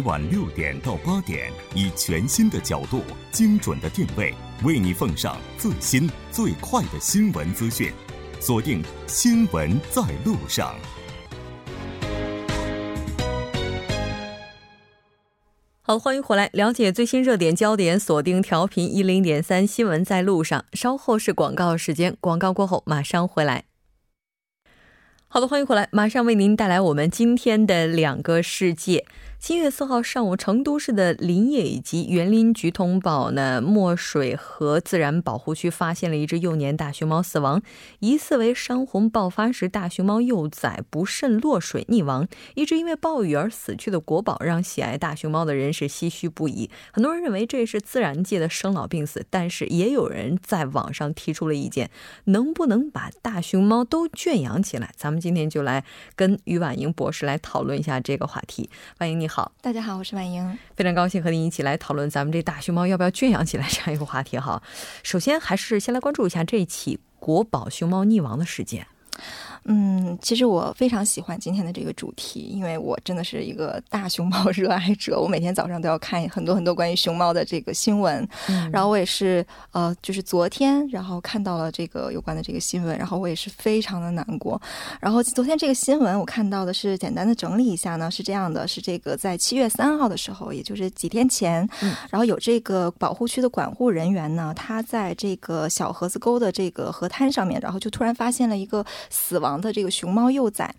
每晚六点到八点，以全新的角度、精准的定位，为你奉上最新最快的新闻资讯。锁定《新闻在路上》。好，欢迎回来，了解最新热点焦点。锁定调频一零点三，新闻在路上。稍后是广告时间，广告过后马上回来。好的，欢迎回来，马上为您带来我们今天的两个世界。七月四号上午，成都市的林业以及园林局通报呢，墨水河自然保护区发现了一只幼年大熊猫死亡，疑似为山洪爆发时大熊猫幼崽不慎落水溺亡。一只因为暴雨而死去的国宝，让喜爱大熊猫的人是唏嘘不已。很多人认为这是自然界的生老病死，但是也有人在网上提出了意见：能不能把大熊猫都圈养起来？咱们今天就来跟于婉莹博士来讨论一下这个话题。欢迎你。好，大家好，我是婉莹，非常高兴和您一起来讨论咱们这大熊猫要不要圈养起来这样一个话题哈。首先，还是先来关注一下这一起国宝熊猫溺亡的事件。嗯，其实我非常喜欢今天的这个主题，因为我真的是一个大熊猫 热爱者。我每天早上都要看很多很多关于熊猫的这个新闻，然后我也是呃，就是昨天然后看到了这个有关的这个新闻，然后我也是非常的难过。然后昨天这个新闻我看到的是简单的整理一下呢，是这样的：是这个在七月三号的时候，也就是几天前，然后有这个保护区的管护人员呢，他在这个小河子沟的这个河滩上面，然后就突然发现了一个死亡。的这个熊猫幼崽，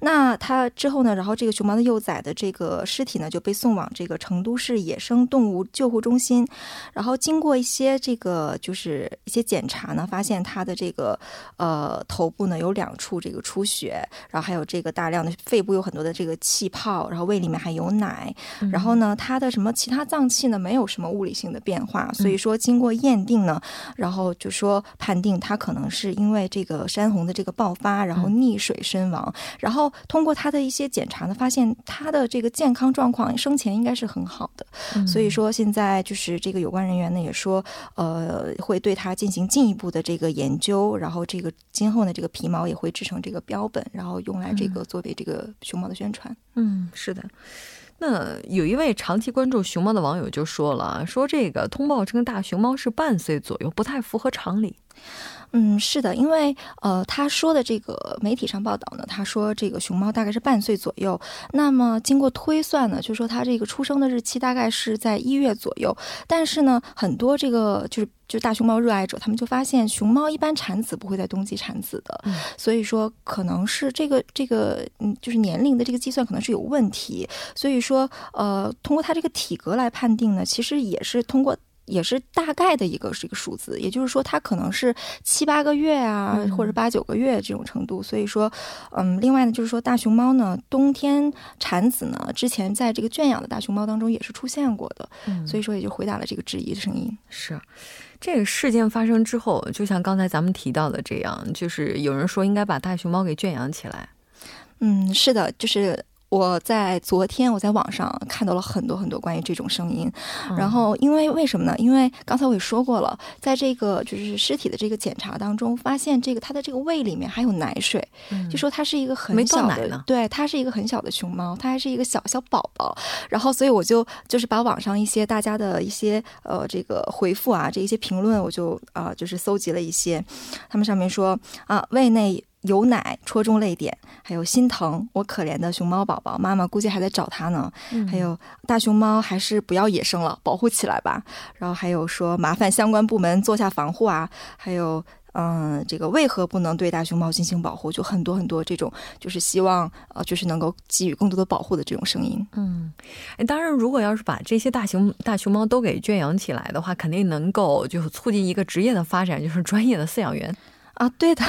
那它之后呢？然后这个熊猫的幼崽的这个尸体呢，就被送往这个成都市野生动物救护中心。然后经过一些这个就是一些检查呢，发现它的这个呃头部呢有两处这个出血，然后还有这个大量的肺部有很多的这个气泡，然后胃里面还有奶。然后呢，它的什么其他脏器呢没有什么物理性的变化，所以说经过验定呢，然后就说判定它可能是因为这个山洪的这个爆发。然后溺水身亡，然后通过他的一些检查呢，发现他的这个健康状况生前应该是很好的，所以说现在就是这个有关人员呢也说，呃，会对他进行进一步的这个研究，然后这个今后呢这个皮毛也会制成这个标本，然后用来这个作为这个熊猫的宣传。嗯，是的。那有一位长期关注熊猫的网友就说了，说这个通报称大熊猫是半岁左右，不太符合常理。嗯，是的，因为呃，他说的这个媒体上报道呢，他说这个熊猫大概是半岁左右。那么经过推算呢，就说它这个出生的日期大概是在一月左右。但是呢，很多这个就是就大熊猫热爱者，他们就发现熊猫一般产子不会在冬季产子的，所以说可能是这个这个嗯，就是年龄的这个计算可能是有问题。所以说呃，通过它这个体格来判定呢，其实也是通过。也是大概的一个是一个数字，也就是说它可能是七八个月啊，或者八九个月这种程度。所以说，嗯，另外呢，就是说大熊猫呢，冬天产子呢，之前在这个圈养的大熊猫当中也是出现过的，所以说也就回答了这个质疑的声音。是，这个事件发生之后，就像刚才咱们提到的这样，就是有人说应该把大熊猫给圈养起来。嗯，是的，就是。我在昨天我在网上看到了很多很多关于这种声音，然后因为为什么呢？因为刚才我也说过了，在这个就是尸体的这个检查当中，发现这个它的这个胃里面还有奶水，就说它是一个很小的，对，它是一个很小的熊猫，它还是一个小小宝宝。然后所以我就就是把网上一些大家的一些呃这个回复啊，这一些评论，我就啊就是搜集了一些，他们上面说啊胃内。有奶戳中泪点，还有心疼我可怜的熊猫宝宝，妈妈估计还在找它呢。还有大熊猫还是不要野生了，保护起来吧。然后还有说麻烦相关部门做下防护啊。还有嗯，这个为何不能对大熊猫进行保护？就很多很多这种，就是希望呃，就是能够给予更多的保护的这种声音。嗯，当然，如果要是把这些大熊大熊猫都给圈养起来的话，肯定能够就促进一个职业的发展，就是专业的饲养员。啊，对的，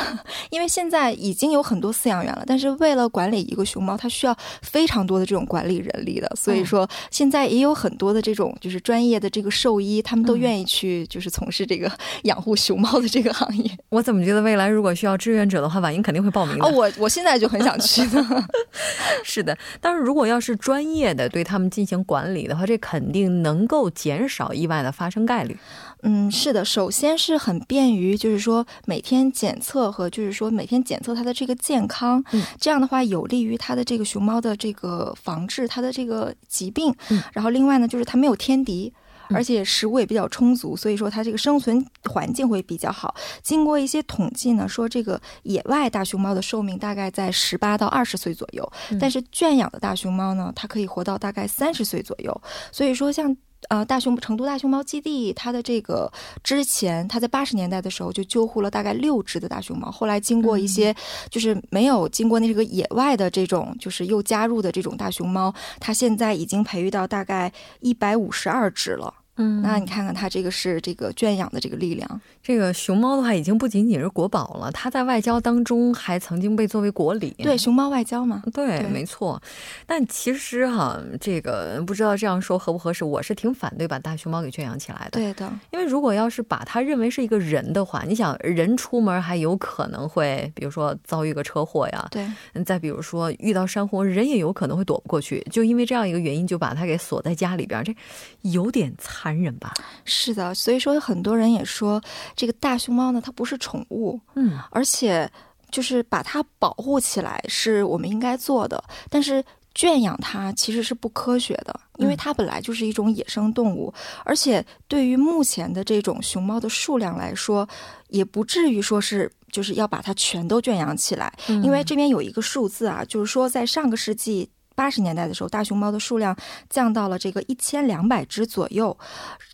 因为现在已经有很多饲养员了，但是为了管理一个熊猫，它需要非常多的这种管理人力的，所以说现在也有很多的这种就是专业的这个兽医，他们都愿意去就是从事这个 养护熊猫的这个行业。我怎么觉得未来如果需要志愿者的话，婉莹肯定会报名的。哦，我我现在就很想去的。是的，但是如果要是专业的对他们进行管理的话，这肯定能够减少意外的发生概率。嗯，是的，首先是很便于，就是说每天。检测和就是说每天检测它的这个健康，嗯，这样的话有利于它的这个熊猫的这个防治它的这个疾病。嗯，然后另外呢，就是它没有天敌。嗯而且食物也比较充足，所以说它这个生存环境会比较好。经过一些统计呢，说这个野外大熊猫的寿命大概在十八到二十岁左右，嗯但是圈养的大熊猫呢，它可以活到大概三十岁左右。所以说像。呃，大熊成都大熊猫基地，它的这个之前，它在八十年代的时候就救护了大概六只的大熊猫，后来经过一些就是没有经过那个野外的这种，就是又加入的这种大熊猫，它现在已经培育到大概一百五十二只了。嗯那你看看它这个是这个圈养的这个力量，这个熊猫的话，已经不仅仅是国宝了，它在外交当中还曾经被作为国礼。对熊猫外交嘛，对，对没错。但其实哈，这个不知道这样说合不合适，我是挺反对把大熊猫给圈养起来的。对的，因为如果要是把它认为是一个人的话，你想人出门还有可能会，比如说遭遇个车祸呀，对嗯再比如说遇到山洪，人也有可能会躲不过去。就因为这样一个原因，就把它给锁在家里边，这有点残忍吧？是的。所以说很多人也说，这个大熊猫呢，它不是宠物，嗯，而且就是把它保护起来是我们应该做的，但是。圈养它其实是不科学的，因为嗯它本来就是一种野生动物，而且对于目前的这种熊猫的数量来说，也不至于说是就是要把它全都圈养起来，因为这边有一个数字啊，就是说在上个世纪八十年代的时候，大熊猫的数量降到了这个一千两百只左右，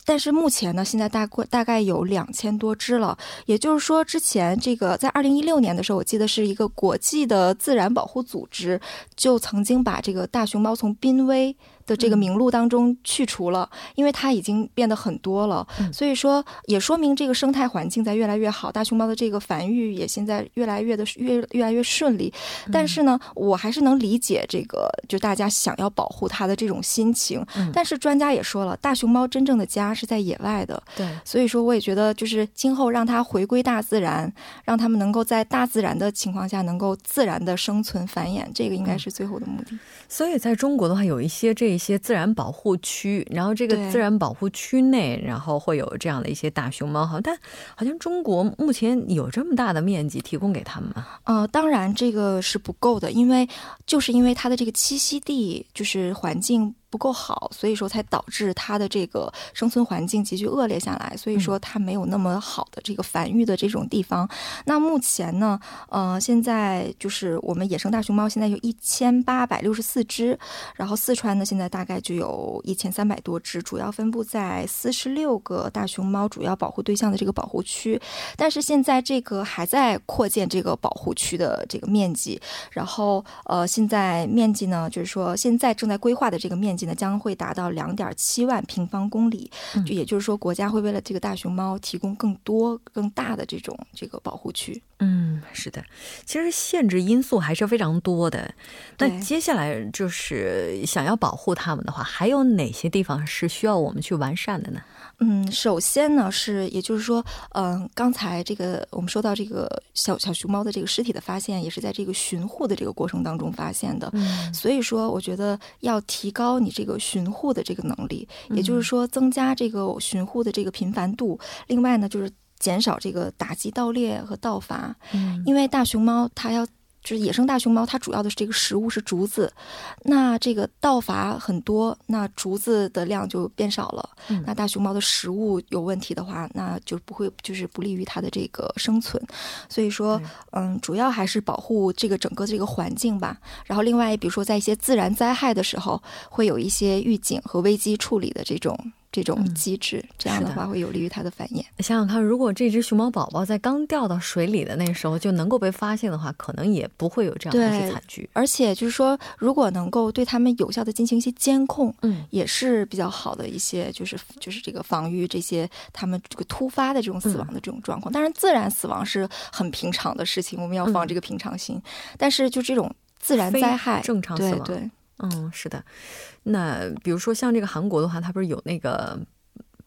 但是目前呢，现在大概大概有两千多只了。也就是说，之前这个在二零一六年的时候，我记得是一个国际的自然保护组织就曾经把这个大熊猫从濒危。的这个名录当中去除了，因为它已经变得很多了，嗯所以说也说明这个生态环境在越来越好，大熊猫的这个繁育也现在越来越的越越来越顺利。但是呢，我还是能理解这个就大家想要保护它的这种心情。嗯但是专家也说了，大熊猫真正的家是在野外的，对，所以说我也觉得就是今后让它回归大自然，让它们能够在大自然的情况下能够自然的生存繁衍，这个应该是最后的目的。所以在中国的话，有一些这些自然保护区，然后这个自然保护区内，然后会有这样的一些大熊猫哈，但好像中国目前有这么大的面积提供给他们吗？呃，当然这个是不够的，因为就是因为它的这个栖息地就是环境不够好，所以说才导致它的这个生存环境急剧恶劣下来，所以说它没有那么好的这个繁育的这种地方。那目前呢，呃，现在就是我们野生大熊猫现在有一千八百六十四只，然后四川呢现在大概就有一千三百多只，主要分布在四十六个大熊猫主要保护对象的这个保护区。但是现在这个还在扩建这个保护区的这个面积，然后呃，现在面积呢，就是说现在正在规划的这个面积呢，将会达到两点七万平方公里，嗯就也就是说，国家会为了这个大熊猫提供更多、更大的这种这个保护区。嗯，是的，其实限制因素还是非常多的。那接下来就是想要保护它们的话，还有哪些地方是需要我们去完善的呢？嗯，首先呢是，也就是说，嗯、刚才这个我们说到这个小小熊猫的这个尸体的发现，也是在这个巡护的这个过程当中发现的。嗯所以说，我觉得要提高你这个巡护的这个能力，也就是说，增加这个巡护的这个频繁度。另外呢，就是减少这个打击盗猎和盗伐，嗯因为大熊猫它要。就是野生大熊猫，它主要的是这个食物是竹子，那这个盗伐很多，那竹子的量就变少了。嗯那大熊猫的食物有问题的话，那就不会就是不利于它的这个生存。所以说对，嗯，主要还是保护这个整个这个环境吧。然后另外，比如说在一些自然灾害的时候，会有一些预警和危机处理的这种这种嗯机制，这样的话会有利于它的繁衍。想想看，如果这只熊猫宝宝在刚掉到水里的那时候就能够被发现的话，可能也不会有这样的一些惨剧。而且就是说，如果能够对它们有效的进行一些监控，嗯也是比较好的一些，就是就是这个防御这些它们这个突发的这种死亡的这种状况。当然，自然死亡是很平常的事情，我们要防嗯这个平常心。但是就这种自然灾害，正常死亡对对嗯，是的。那比如说像这个韩国的话，它不是有那个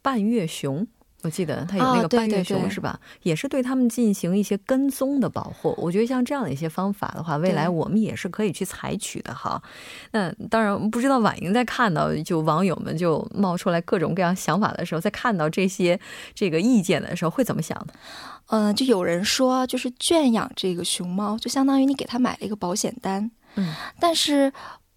半月熊？我记得它有那个半月熊是吧？也是对他们进行一些跟踪的保护。我觉得像这样的一些方法的话，未来我们也是可以去采取的哈。那当然，不知道婉莹在看到就网友们就冒出来各种各样想法的时候，在看到这些这个意见的时候，会怎么想呢？嗯，就有人说，就是圈养这个熊猫，就相当于你给它买了一个保险单。嗯，但是。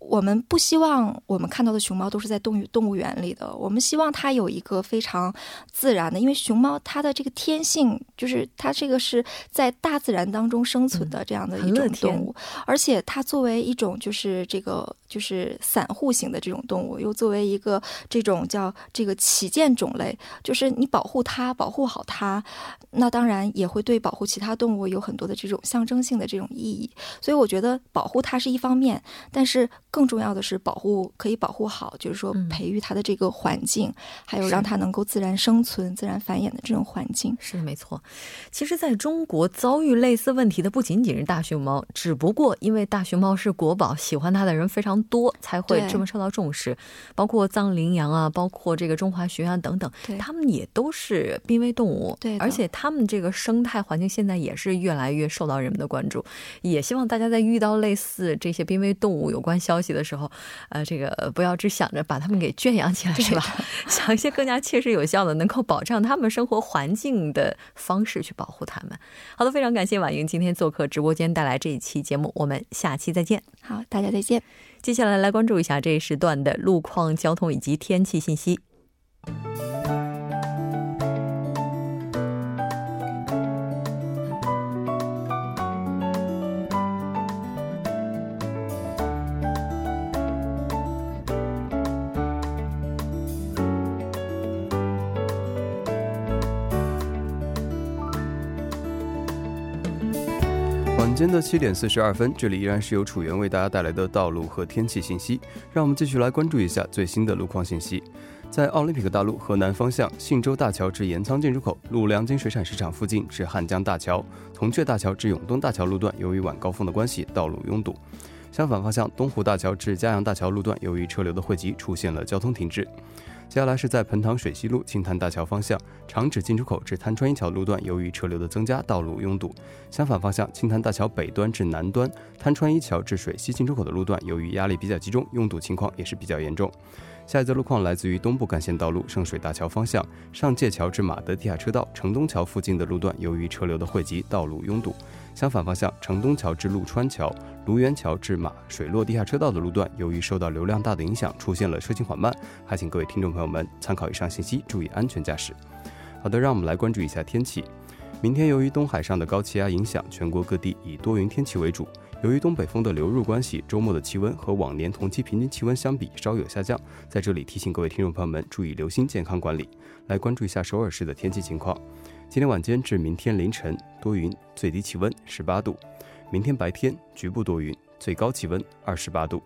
我们不希望我们看到的熊猫都是在动物动物园里的，我们希望它有一个非常自然的，因为熊猫它的这个天性就是它这个是在大自然当中生存的这样的一种动物，而且它作为一种就是这个就是散户型的这种动物，又作为一个这种叫这个旗舰种类，就是你保护它，保护好它，那当然也会对保护其他动物有很多的这种象征性的这种意义，所以我觉得保护它是一方面，但是。更重要的是保护，可以保护好，就是说培育它的这个环境，还有让它能够自然生存、自然繁衍的这种环境。是没错。其实，在中国遭遇类似问题的不仅仅是大熊猫，只不过因为大熊猫是国宝，喜欢它的人非常多，才会这么受到重视。包括藏羚羊啊，包括这个中华熊啊等等，它们也都是濒危动物。对，而且它们这个生态环境现在也是越来越受到人们的关注。也希望大家在遇到类似这些濒危动物有关消息。的时候，呃，这个不要只想着把他们给圈养起来，是吧？想一些更加切实有效的，能够保障他们生活环境的方式去保护他们。好的，非常感谢婉莹今天做客直播间带来这一期节目，我们下期再见。好，大家再见。接下来来关注一下这一时段的路况、交通以及天气信息。间的七点四十二分，这里依然是由楚源为大家带来的道路和天气信息。让我们继续来关注一下最新的路况信息。在奥林匹克大路河南方向，信州大桥至盐仓进出口路良津水产市场附近至汉江大桥、铜雀大桥至永东大桥路段，由于晚高峰的关系，道路拥堵。相反方向，东湖大桥至嘉阳大桥路段，由于车流的汇集，出现了交通停滞。接下来是在彭塘水西路青潭大桥方向长址进出口至滩川一桥路段，由于车流的增加，道路拥堵。相反方向，青潭大桥北端至南端滩川一桥至水西进出口的路段，由于压力比较集中，拥堵情况也是比较严重。下一则路况来自于东部干线道路圣水大桥方向上界桥至马德地下车道城东桥附近的路段，由于车流的汇集，道路拥堵。相反方向，城东桥至陆川桥、卢园桥至马水落地下车道的路段，由于受到流量大的影响，出现了车行缓慢，还请各位听众朋友们参考以上信息，注意安全驾驶。好的，让我们来关注一下天气。明天由于东海上的高气压影响，全国各地以多云天气为主。由于东北风的流入关系，周末的气温和往年同期平均气温相比稍有下降。在这里提醒各位听众朋友们注意留心健康管理。来关注一下首尔市的天气情况。今天晚间至明天凌晨多云，最低气温十八度；明天白天局部多云，最高气温二十八度。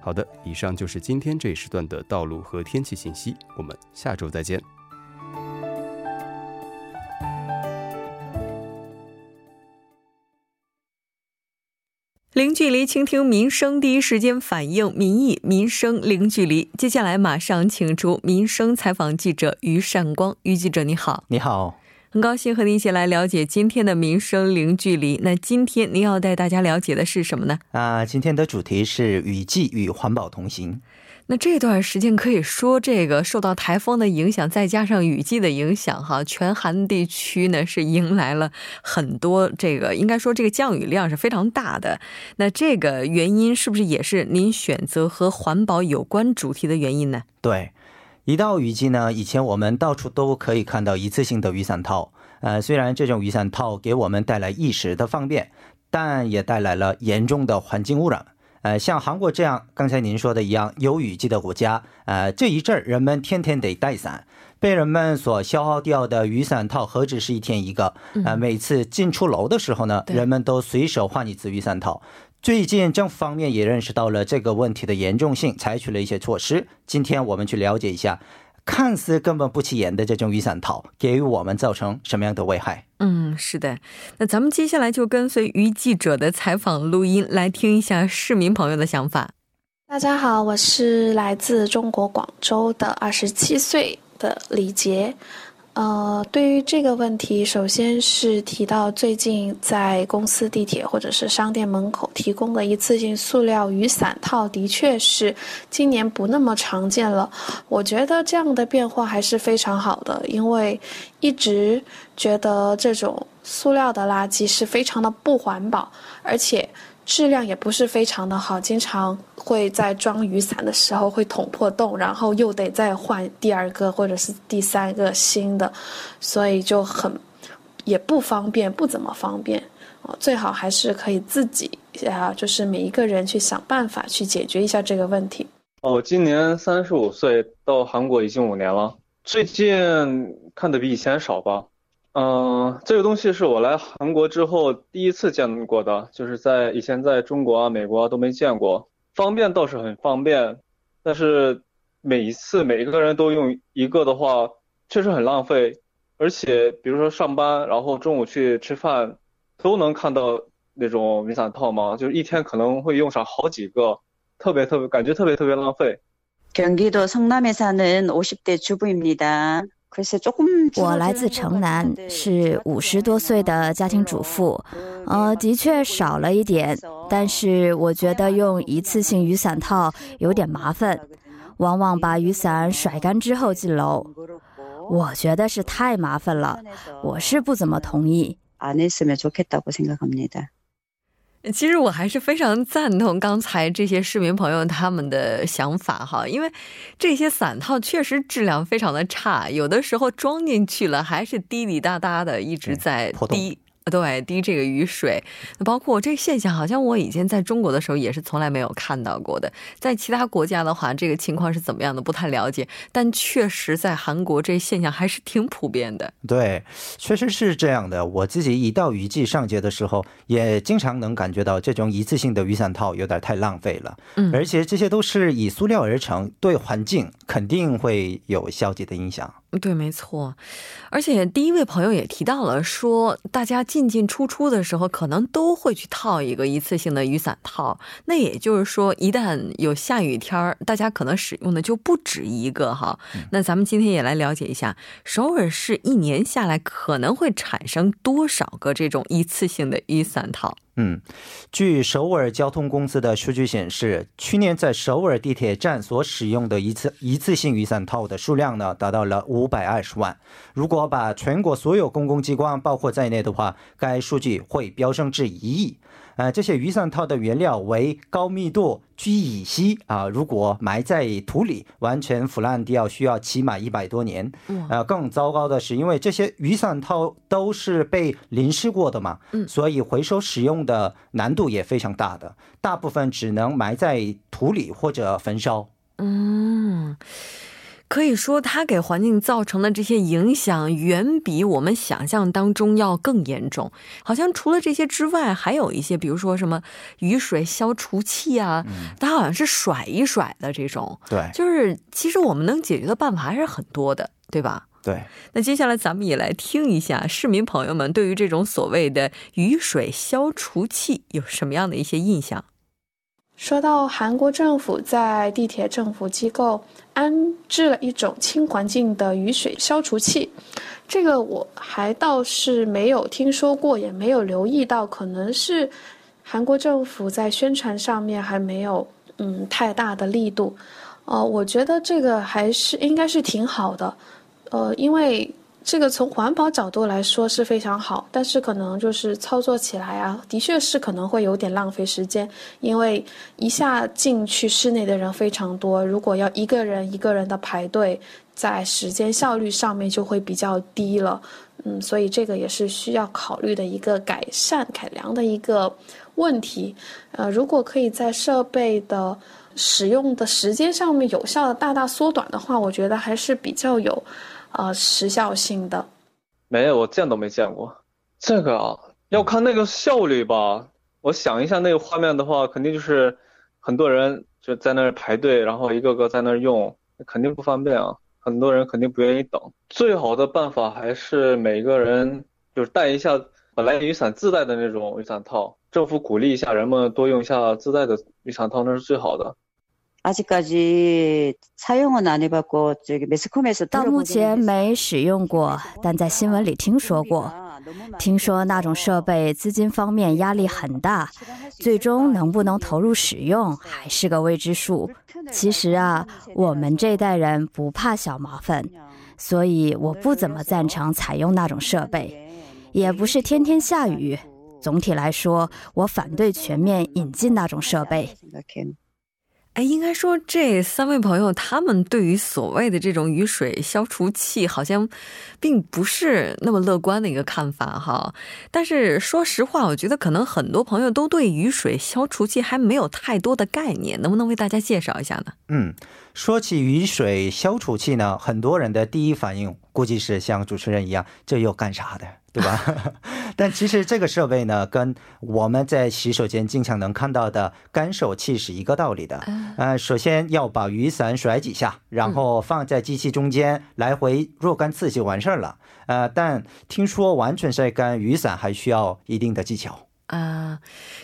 好的，以上就是今天这一时段的道路和天气信息，我们下周再见。零距离倾听民生，第一时间反映民意，民生零距离。接下来马上请出民生采访记者于善光，于记者你好，你好。很高兴和您一起来了解今天的民生零距离。那今天您要带大家了解的是什么呢？啊，今天的主题是雨季与环保同行。那这段时间可以说，这个受到台风的影响，再加上雨季的影响，哈，全韩地区呢是迎来了很多这个，应该说这个降雨量是非常大的。那这个原因是不是也是您选择和环保有关主题的原因呢？对。一到雨季呢，以前我们到处都可以看到一次性的雨伞套。呃，虽然这种雨伞套给我们带来一时的方便，但也带来了严重的环境污染。呃，像韩国这样，刚才您说的一样有雨季的国家，呃，这一阵儿人们天天得带伞，被人们所消耗掉的雨伞套何止是一天一个？呃，每次进出楼的时候呢，人们都随手换一次雨伞套。最近政府方面也认识到了这个问题的严重性，采取了一些措施。今天我们去了解一下，看似根本不起眼的这种雨伞套，给予我们造成什么样的危害？嗯，是的。那咱们接下来就跟随于记者的采访录音，来听一下市民朋友的想法。大家好，我是来自中国广州的二十七岁的李杰。呃，对于这个问题，首先是提到最近在公司地铁或者是商店门口提供的一次性塑料雨伞套，的确是今年不那么常见了。我觉得这样的变化还是非常好的，因为一直觉得这种塑料的垃圾是非常的不环保，而且。质量也不是非常的好，经常会在装雨伞的时候会捅破洞，然后又得再换第二个或者是第三个新的，所以就很也不方便，不怎么方便哦。最好还是可以自己啊，就是每一个人去想办法去解决一下这个问题。哦，今年三十五岁，到韩国已经五年了，最近看的比以前少吧。嗯，这个东西是我来韩国之后第一次见过的，就是在以前在中国啊、美国啊都没见过。方便倒是很方便，但是每一次每一个人都用一个的话，确实很浪费。而且比如说上班，然后中午去吃饭，都能看到那种雨伞套嘛，就是一天可能会用上好几个，特别特别感觉特别特别浪费。경기도성남에사는50대주부입니다 我来自城南，是五十多岁的家庭主妇，呃，的确少了一点，但是我觉得用一次性雨伞套有点麻烦，往往把雨伞甩干之后进楼，我觉得是太麻烦了，我是不怎么同意。其实我还是非常赞同刚才这些市民朋友他们的想法哈，因为这些伞套确实质量非常的差，有的时候装进去了还是滴滴答答的一直在滴。对，滴这个雨水，包括这个现象，好像我以前在中国的时候也是从来没有看到过的。在其他国家的话，这个情况是怎么样的，不太了解。但确实在韩国，这现象还是挺普遍的。对，确实是这样的。我自己一到雨季上街的时候，也经常能感觉到这种一次性的雨伞套有点太浪费了。嗯，而且这些都是以塑料而成，对环境肯定会有消极的影响。对，没错。而且第一位朋友也提到了，说大家进进出出的时候，可能都会去套一个一次性的雨伞套。那也就是说，一旦有下雨天儿，大家可能使用的就不止一个哈。那咱们今天也来了解一下，首尔市一年下来可能会产生多少个这种一次性的雨伞套？嗯，据首尔交通公司的数据显示，去年在首尔地铁站所使用的一次一次性雨伞套的数量呢，达到了五百二十万。如果把全国所有公共机关包括在内的话，该数据会飙升至一亿。呃，这些雨伞套的原料为高密度聚乙烯啊，如果埋在土里，完全腐烂掉需要起码一百多年。呃，更糟糕的是，因为这些雨伞套都是被淋湿过的嘛，所以回收使用的难度也非常大的，大部分只能埋在土里或者焚烧。嗯。可以说，它给环境造成的这些影响，远比我们想象当中要更严重。好像除了这些之外，还有一些，比如说什么雨水消除器啊，它好像是甩一甩的这种。对，就是其实我们能解决的办法还是很多的，对吧？对。那接下来咱们也来听一下市民朋友们对于这种所谓的雨水消除器有什么样的一些印象。说到韩国政府在地铁政府机构安置了一种轻环境的雨水消除器，这个我还倒是没有听说过，也没有留意到，可能是韩国政府在宣传上面还没有嗯太大的力度。呃，我觉得这个还是应该是挺好的，呃，因为。这个从环保角度来说是非常好，但是可能就是操作起来啊，的确是可能会有点浪费时间，因为一下进去室内的人非常多，如果要一个人一个人的排队，在时间效率上面就会比较低了。嗯，所以这个也是需要考虑的一个改善改良的一个问题。呃，如果可以在设备的使用的时间上面有效的大大缩短的话，我觉得还是比较有。呃，时效性的，没有，我见都没见过。这个啊，要看那个效率吧。我想一下那个画面的话，肯定就是很多人就在那儿排队，然后一个个在那儿用，肯定不方便啊。很多人肯定不愿意等。最好的办法还是每个人就是带一下本来雨伞自带的那种雨伞套，政府鼓励一下人们多用一下自带的雨伞套，那是最好的。到目前没使用过，但在新闻里听说过。听说那种设备资金方面压力很大，最终能不能投入使用还是个未知数。其实啊，我们这代人不怕小麻烦，所以我不怎么赞成采用那种设备，也不是天天下雨。总体来说，我反对全面引进那种设备。哎，应该说这三位朋友他们对于所谓的这种雨水消除器，好像并不是那么乐观的一个看法哈。但是说实话，我觉得可能很多朋友都对雨水消除器还没有太多的概念，能不能为大家介绍一下呢？嗯，说起雨水消除器呢，很多人的第一反应估计是像主持人一样，这又干啥的？对吧？但其实这个设备呢，跟我们在洗手间经常能看到的干手器是一个道理的。呃，首先要把雨伞甩几下，然后放在机器中间来回若干次就完事儿了。呃，但听说完全晒干雨伞还需要一定的技巧。啊，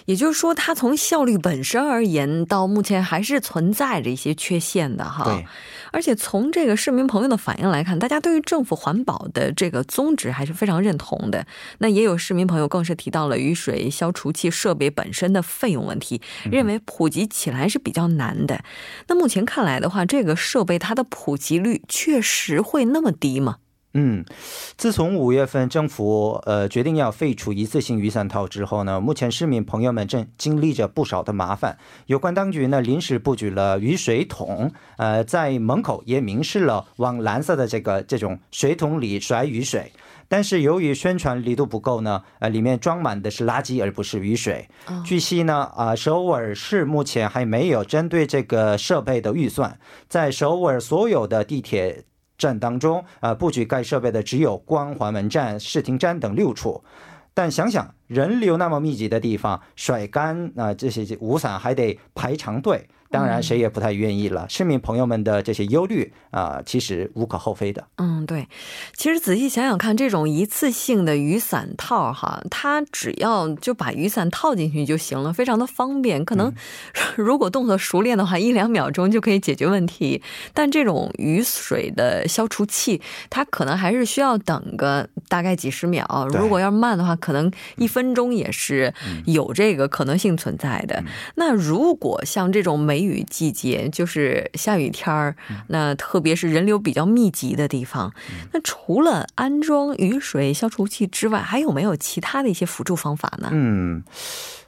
也就是说，它从效率本身而言，到目前还是存在着一些缺陷的哈。对。而且从这个市民朋友的反应来看，大家对于政府环保的这个宗旨还是非常认同的。那也有市民朋友更是提到了雨水消除器设备本身的费用问题，认为普及起来是比较难的。那目前看来的话，这个设备它的普及率确实会那么低吗？嗯，自从五月份政府呃决定要废除一次性雨伞套之后呢，目前市民朋友们正经历着不少的麻烦。有关当局呢临时布局了雨水桶，呃，在门口也明示了往蓝色的这个这种水桶里甩雨水。但是由于宣传力度不够呢，呃，里面装满的是垃圾而不是雨水。据悉呢，啊，首尔市目前还没有针对这个设备的预算，在首尔所有的地铁。站当中，啊，布局该设备的只有光环门站、视听站等六处。但想想人流那么密集的地方，甩干啊这些雨伞还得排长队。当然，谁也不太愿意了。市民朋友们的这些忧虑啊，其实无可厚非的。嗯，对。其实仔细想想看，这种一次性的雨伞套哈，它只要就把雨伞套进去就行了，非常的方便。可能 如果动作熟练的话，一两秒钟就可以解决问题。但这种雨水的消除器，它可能还是需要等个大概几十秒。如果要慢的话，可能一分钟也是有这个可能性存在的。那如果像这种梅雨季节就是下雨天儿，那特别是人流比较密集的地方，那除了安装雨水消除器之外，还有没有其他的一些辅助方法呢？嗯，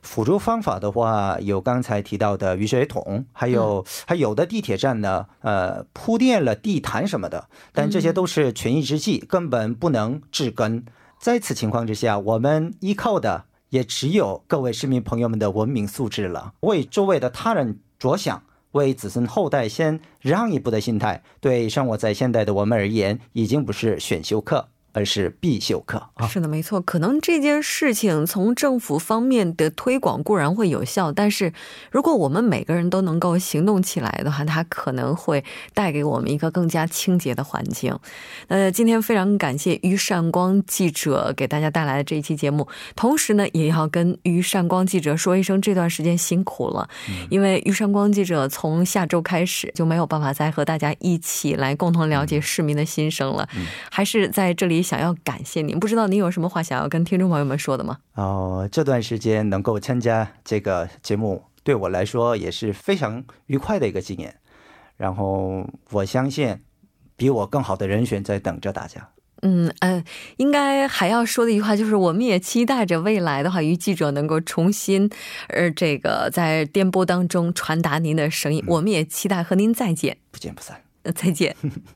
辅助方法的话，有刚才提到的雨水桶，还有还有的地铁站呢，呃，铺垫了地毯什么的，但这些都是权宜之计，根本不能治根。在此情况之下，我们依靠的也只有各位市民朋友们的文明素质了，为周围的他人。着想，为子孙后代先让一步的心态，对生活在现代的我们而言，已经不是选修课。而是必修课啊！是的，没错。可能这件事情从政府方面的推广固然会有效，但是如果我们每个人都能够行动起来的话，它可能会带给我们一个更加清洁的环境。那今天非常感谢于善光记者给大家带来的这一期节目，同时呢，也要跟于善光记者说一声这段时间辛苦了，因为于善光记者从下周开始就没有办法再和大家一起来共同了解市民的心声了，还是在这里。想要感谢您，不知道您有什么话想要跟听众朋友们说的吗？哦，这段时间能够参加这个节目，对我来说也是非常愉快的一个纪念。然后我相信，比我更好的人选在等着大家。嗯嗯，应该还要说的一句话就是，我们也期待着未来的话，于记者能够重新，呃，这个在电波当中传达您的声音。我们也期待和您再见，不见不散。呃，再见。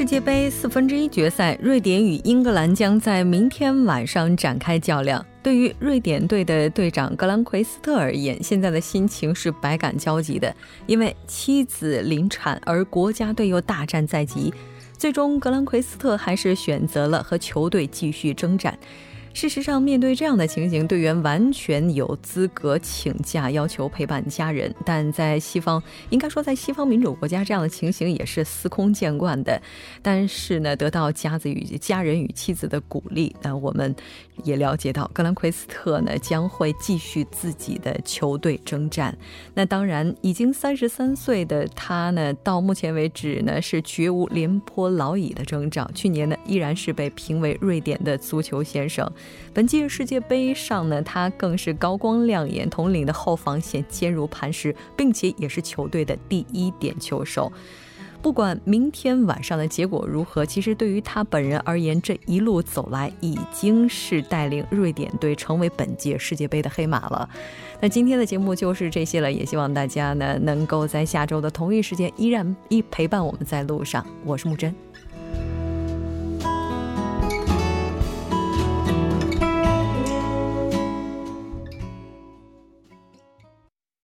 世界杯四分之一决赛，瑞典与英格兰将在明天晚上展开较量。对于瑞典队的队长格兰奎斯特而言，现在的心情是百感交集的，因为妻子临产，而国家队又大战在即。最终，格兰奎斯特还是选择了和球队继续征战。事实上，面对这样的情形，队员完全有资格请假，要求陪伴家人。但在西方，应该说在西方民主国家，这样的情形也是司空见惯的。但是呢，得到家子与家人与妻子的鼓励，那我们也了解到，格兰奎斯特呢将会继续自己的球队征战。那当然，已经三十三岁的他呢，到目前为止呢是绝无廉颇老矣的征兆。去年呢，依然是被评为瑞典的足球先生。本届世界杯上呢，他更是高光亮眼，统领的后防线坚如磐石，并且也是球队的第一点球手。不管明天晚上的结果如何，其实对于他本人而言，这一路走来已经是带领瑞典队成为本届世界杯的黑马了。那今天的节目就是这些了，也希望大家呢能够在下周的同一时间依然一陪伴我们在路上。我是木真。